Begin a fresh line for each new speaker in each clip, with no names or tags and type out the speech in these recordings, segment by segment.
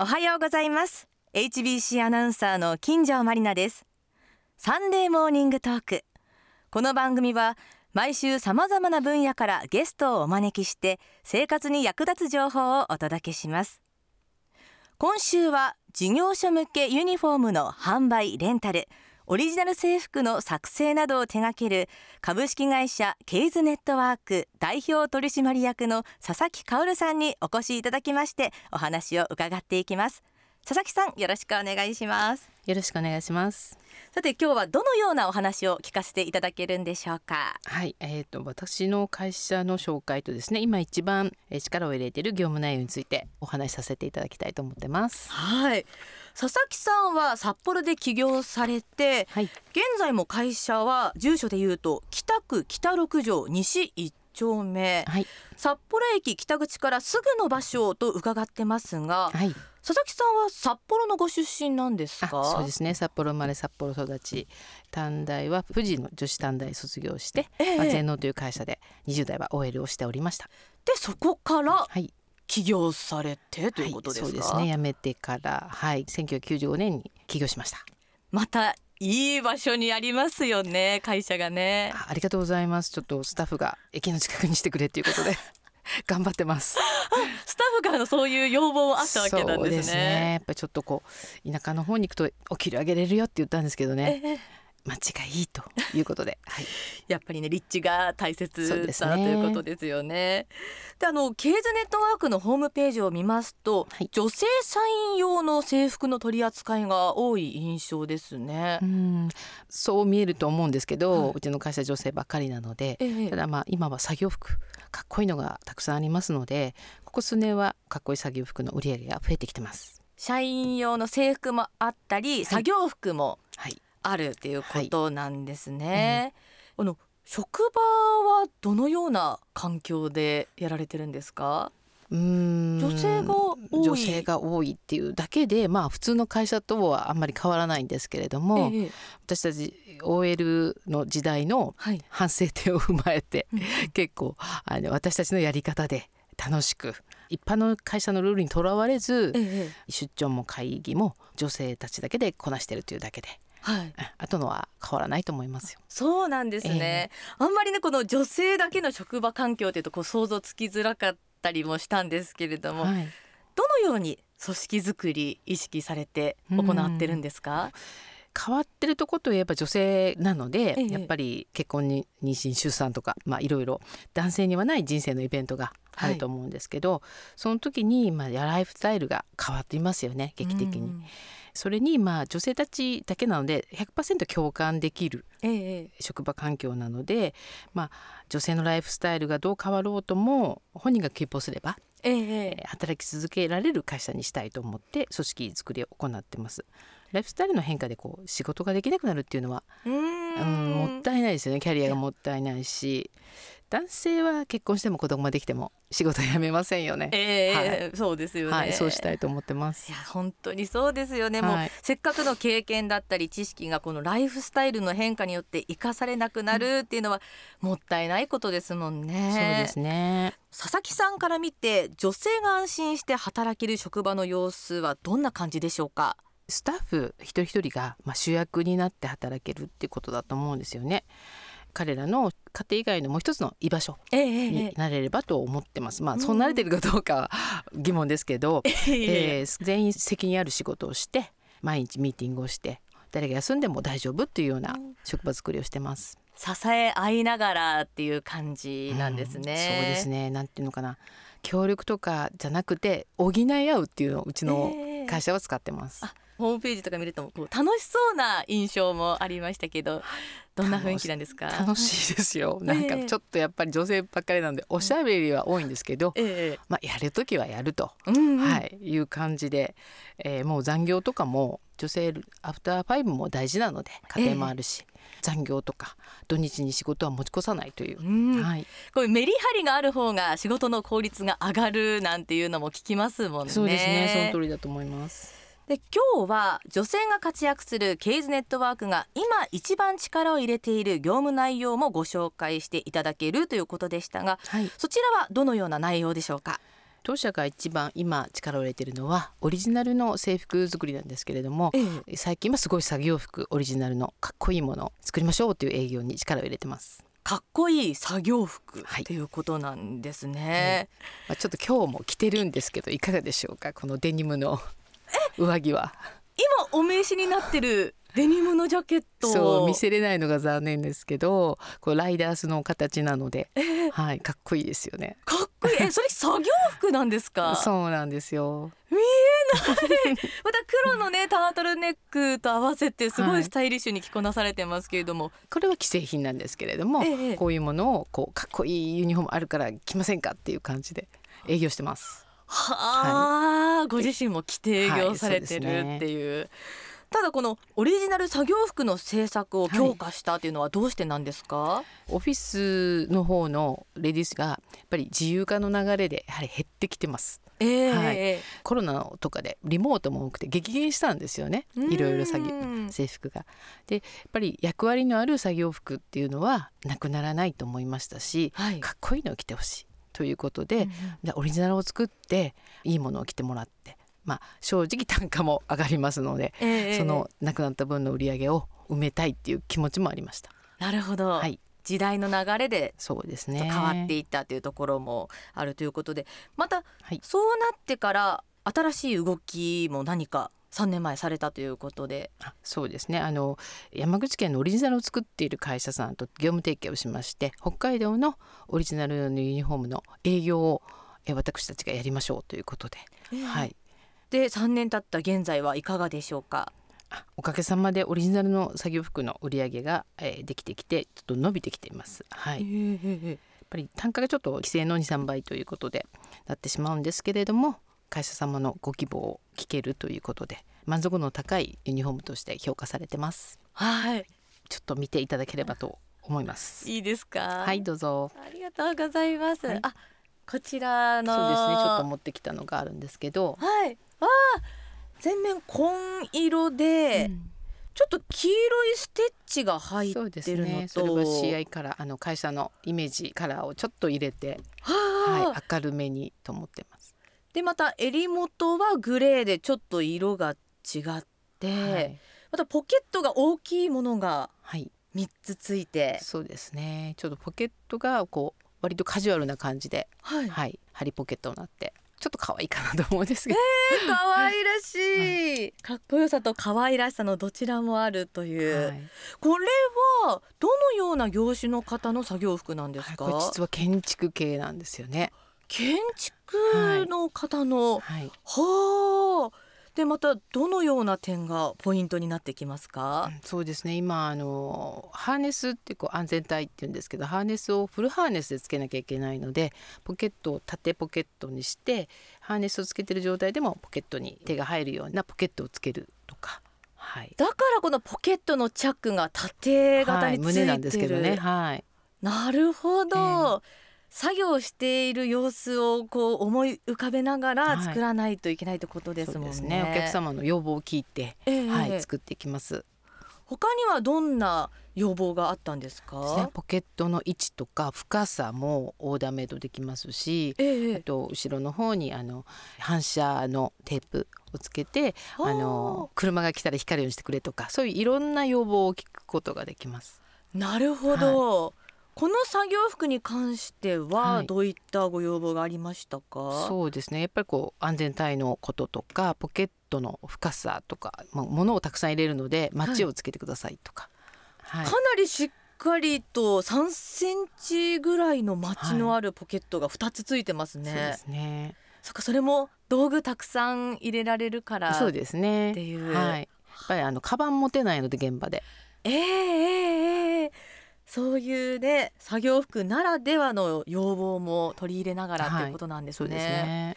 おはようございます。HBC アナウンサーの金城まりなです。サンデーモーニングトーク。この番組は毎週さまざまな分野からゲストをお招きして生活に役立つ情報をお届けします。今週は事業所向けユニフォームの販売レンタル。オリジナル制服の作成などを手掛ける株式会社ケイズネットワーク代表取締役の佐々木薫さんにお越しいただきましてお話を伺っていきます。佐々木さんよろしくお願いします。
よろしくお願いします。
さて今日はどのようなお話を聞かせていただけるんでしょうか？
はい、えーと、私の会社の紹介とですね今一番力を入れている業務内容についてお話しさせていただきたいと思ってます。
はい佐々木さんは札幌で起業されて、はい、現在も会社は住所でいうと北区北六条西一丁目、はい、札幌駅北口からすぐの場所と伺ってますが、はい、佐々木さんは札幌のご出身なんですか？
そうですね。札幌生まれ札幌育ち。短大は富士の女子短大卒業して、えー、まあ、全農という会社で20代は OL をしておりました。
でそこから起業されてということですか、
はい、そうですね。辞めてからはい1995年に起業しました。
またいい場所にありますよね会社がね。
ありがとうございます。ちょっとスタッフが駅の近くにしてくれっていうことで 頑張ってます。
スタッフからのそういう要望もあったわけなんですね。すね。
やっぱりちょっとこう田舎の方に行くとお給料上げれるよって言ったんですけどね。えー町がいいということで、
はい、やっぱりね立地が大切だ、ね、ということですよね。であのケーズネットワークのホームページを見ますと、はい、女性社員用の制服の取り扱いが多い印象ですね。
うん。そう見えると思うんですけど、はい、うちの会社女性ばっかりなので、ええ、ただまあ今は作業服かっこいいのがたくさんありますのでここ数年はかっこいい作業服の売り上げが増えてきてます。
社員用の制服もあったり、作業服も、はいあるっていうことなんですね。はい。うん、あの職場はどのような環境でやられてるんですか？
うん。女性が多い。女性が多いっていうだけでまあ普通の会社とはあんまり変わらないんですけれども、ええ、私たち OL の時代の反省点を踏まえて、はい、結構あの私たちのやり方で楽しく一般の会社のルールにとらわれず、え、出張も会議も女性たちだけでこなしてるというだけではい、後のは変わらないと思いますよ。
そうなんですね、えー、あんまりねこの女性だけの職場環境というとこう想像つきづらかったりもしたんですけれども、はい、どのように組織づくり意識されて行ってるんですか、
変わってるとこといえば女性なので、ええ、やっぱり結婚に妊娠出産とか、まあ、いろいろ男性にはない人生のイベントがあると思うんですけど、はい、その時に、まあ、ライフスタイルが変わっていますよね劇的に。それにまあ女性たちだけなので100%共感できる職場環境なので、まあ、女性のライフスタイルがどう変わろうとも本人が希望すれば、ええ、働き続けられる会社にしたいと思って組織作りを行ってます。ライフスタイルの変化でこう仕事ができなくなるっていうのはうんもったいないですよね。キャリアがもったいないし男性は結婚しても子供ができても仕事辞めませんよね。
えー、はい、そうですよね、
はい、そうしたいと思ってます。
いや本当にそうですよね。もう、せっかくの経験だったり知識がこのライフスタイルの変化によって生かされなくなるっていうのはもったいないことですもんね。
そうですね。
佐々木さんから見て女性が安心して働ける職場の様子はどんな感じでしょうか？
スタッフ一人一人がまあ主役になって働けるっていうことだと思うんですよね。彼らの家庭以外のもう一つの居場所になれればと思ってます。まあそうなれてるかどうかは疑問ですけど、えー、全員責任ある仕事をして毎日ミーティングをして誰が休んでも大丈夫っていうような職場作りをしてます。
支え合いながらっていう感じなんですね。うん、そう
ですね。なんていうのかな。協力とかじゃなくて補い合うっていうのをうちの会社は使ってます。
えーホームページとか見るとこう楽しそうな印象もありましたけどどんな雰囲気なんですか？
楽しいですよ。なんかちょっとやっぱり女性ばっかりなんで、おしゃべりは多いんですけど、えー、まあ、やる時はやると、うんうん、はい、いう感じで、えー、もう残業とかも女性アフターファイブも大事なので家庭もあるし、えー残業とか土日に仕事は持ち越さないという、
はい、こういうメリハリがある方が仕事の効率が上がるなんていうのも聞きますもんね。
そうですね。その通りだと思います。
で今日は女性が活躍するケイズネットワークが今一番力を入れている業務内容もご紹介していただけるということでしたが、はい、そちらはどのような内容でしょうか？
当社が一番今力を入れているのはオリジナルの制服作りなんですけれども、ええ、最近はすごい作業服オリジナルのかっこいいものを作りましょうという営業に力を入れてます。
かっこいい作業服ということなんですね、
まあ、ちょっと今日も着てるんですけどいかがでしょうか？このデニムの 上着は。
今お名刺になってるデニムのジャケット
そう見せれないのが残念ですけどこうライダースの形なので、えー、はいかっこいいですよね。
かっこいい。えそれ作業服なんですか？
そうなんですよ。
見えない。また黒のねタートルネックと合わせてすごいスタイリッシュに着こなされてますけれども、はい、
これは既製品なんですけれども、えー、こういうものをこうかっこいいユニフォームあるから着ませんかっていう感じで営業してます
はあ、はい、ご自身も着て営業されてるっていう。はいただこのオリジナル作業服の制作を強化したというのはどうしてなんですか、はい、
オフィスの方のレディースがやっぱり自由化の流れでやはり減ってきてます。えー、はい、コロナとかでリモートも多くて激減したんですよねいろいろ作業制服が。でやっぱり役割のある作業服っていうのはなくならないと思いましたし、はい、かっこいいのを着てほしいということで、うんうん、オリジナルを作っていいものを着てもらってまあ、正直単価も上がりますので、えー、そのなくなった分の売り上げを埋めたいっていう気持ちもありました。
なるほど、はい、時代の流れでそうですね。変わっていったというところもあるということでまた、はい、そうなってから新しい動きも何か3年前されたということで。
そうですね。あの山口県のオリジナルを作っている会社さんと業務提携をしまして北海道のオリジナルのユニフォームの営業を私たちがやりましょうということで、えー、はい、
で3年経った現在はいかがでしょうか？
おかげさまでオリジナルの作業服の売り上げが、えー、できてきてちょっと伸びてきています。はい。やっぱり単価がちょっと規制の23倍ということでなってしまうんですけれども会社様のご希望を聞けるということで満足の高いユニフォームとして評価されてます。はい。ちょっと見ていただければと思います。
いいですか？
はいどうぞ。
ありがとうございます。はい、あこちらの
そうですねちょっと持ってきたのがあるんですけど。
はい。あ全面紺色で、うん、ちょっと黄色いステッチが入ってるのとそね、
それは試合からあの会社のイメージカラーをちょっと入れて、はい、明るめにと思ってます。
でまた襟元はグレーでちょっと色が違って、はい、またポケットが大きいものが3つついて、はい、
そうですね。ちょっとポケットがこう割とカジュアルな感じで、はい、はい、ハリポケットになってちょっと可愛いかなと思うんですけど。
えー、可愛らしい、かっこよさと可愛らしさのどちらもあるという、はい、これはどのような業種の方の作業服なんですか、
はい、実は建築系なんですよね
建築の方の、はい、はあ。でまたどのような点がポイントになってきますか、
うん、そうですね。今あのハーネスってこう安全帯って言うんですけどハーネスをフルハーネスでつけなきゃいけないのでポケットを縦ポケットにしてハーネスをつけてる状態でもポケットに手が入るようなポケットをつけるとか。
はい、だからこのポケットのチャックが縦型についてる、はい、胸なんですけどね。はい、なるほど。えー作業している様子をこう思い浮かべながら作らないといけないということですもんね。
はい、ね。お客様の要望を聞いて、えー、はい、作っていきます。
他にはどんな要望があったんですか、
ね、ポケットの位置とか深さもオーダーメイドできますし、えー、あと後ろの方にあの反射のテープをつけてあの車が来たら光るようにしてくれとかそういういろんな要望を聞くことができます。
なるほど、はいこの作業服に関してはどういったご要望がありましたか、
はい、そうですね。やっぱりこう安全帯のこととかポケットの深さとか、まあ、物をたくさん入れるのでマッチをつけてくださいとか、
はい、かなりしっかりと3センチぐらいのマッチのあるポケットが2つついてますね。そうですね。そっかそれも道具たくさん入れられるから
そうですね。っていう、はい、やっぱりあのカバン持てないので現場で。
えー、えー、えーそういうね作業服ならではの要望も取り入れながらっていうことなんですね。はい、ね。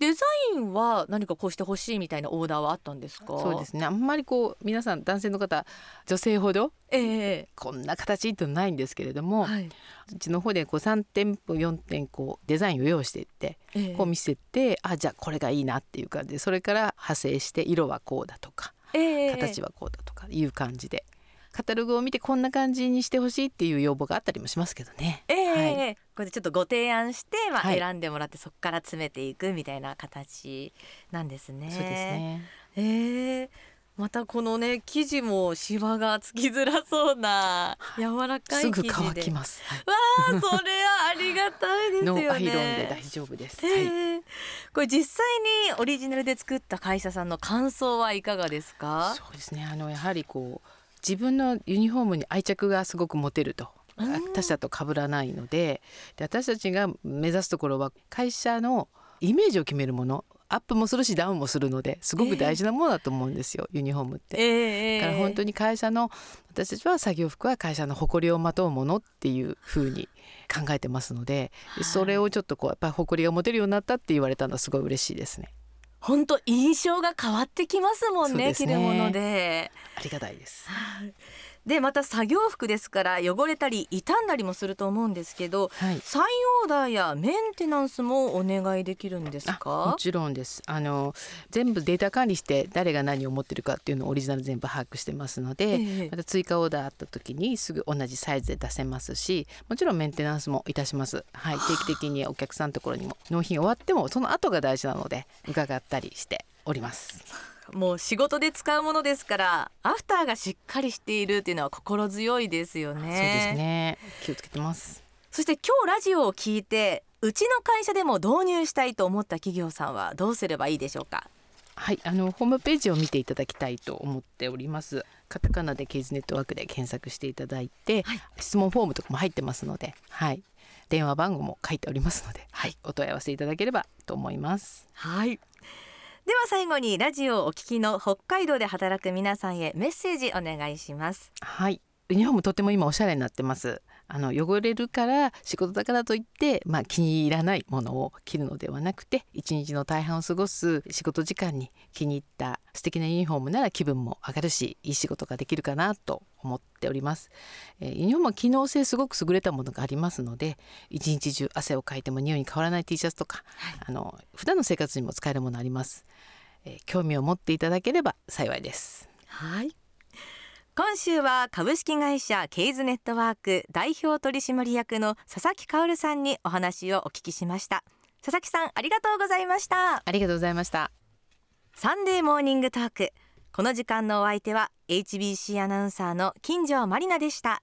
デザインは何かこうしてほしいみたいなオーダーはあったんですか？
そうですね。あんまりこう皆さん男性の方女性ほど、えー、こんな形ってないんですけれども、はい、うちの方でこう3点4点こうデザインを用意していって、えー、こう見せてあじゃあこれがいいなっていう感じでそれから派生して色はこうだとか、えー、形はこうだとかいう感じでカタログを見てこんな感じにしてほしいっていう要望があったりもしますけどね。
えー、ーはい、これでちょっとご提案して、まあ、選んでもらって、そこから詰めていくみたいな形なんですね。
そうですね。
えー、またこのね生地もシワがつきづらそうな柔らかい生地
で。乾きます、
はい、わあそれはありがたいですよね。
ノーアイロンで大丈夫です、は
い、これ実際にオリジナルで作った会社さんの感想はいかがですか？
そうですね。あのやはりこう自分のユニフォームに愛着がすごく持てると。他社と被らないので。で私たちが目指すところは会社のイメージを決めるもの。アップもするしダウンもするのですごく大事なものだと思うんですよ、えー、ユニフォームって。えー、だから本当に会社の私たちは作業服は会社の誇りをまとうものっていうふうに考えてますので、それをちょっとこうやっぱり誇りが持てるようになったって言われたのはすごい嬉しいですね。
本当印象が変わってきますもんね、ね、着るもので。
ありがたいです。
でまた作業服ですから汚れたり傷んだりもすると思うんですけど、はい、再オーダーやメンテナンスもお願いできるんですか？
もちろんです。あの全部データ管理して誰が何を持ってるかっていうのをオリジナル全部把握してますので、えー、また追加オーダーあった時にすぐ同じサイズで出せますしもちろんメンテナンスもいたします、はい、定期的にお客さんのところにも納品終わってもその後が大事なので伺ったりしております。
もう仕事で使うものですからアフターがしっかりしているっていうのは心強いですよね。そうで
すね。気をつけてます。
そして今日ラジオを聞いてうちの会社でも導入したいと思った企業さんはどうすればいいでしょうか？
はい、あのホームページを見ていただきたいと思っております。カタカナでケーズネットワークで検索していただいて、はい、質問フォームとかも入ってますので、はい、電話番号も書いておりますので、はい、お問い合わせいただければと思います。
はい。では最後にラジオをお聞きの北海道で働く皆さんへメッセージお願いします。
はい。ユニフォームとても今おしゃれになってます。あの汚れるから仕事だからといって、まあ、気に入らないものを着るのではなくて一日の大半を過ごす仕事時間に気に入った素敵なユニフォームなら気分も上がるしいい仕事ができるかなと思っております、えー、ユニフォームは機能性すごく優れたものがありますので一日中汗をかいても匂いに変わらない T シャツとか、はい、あの普段の生活にも使えるものあります、えー、興味を持っていただければ幸いです。
はい今週は株式会社ケイズネットワーク代表取締役の佐々木薫さんにお話をお聞きしました。佐々木さんありがとうございました。
ありがとうございました。
サンデーモーニングトーク。この時間のお相手は HBC アナウンサーの金城まりなでした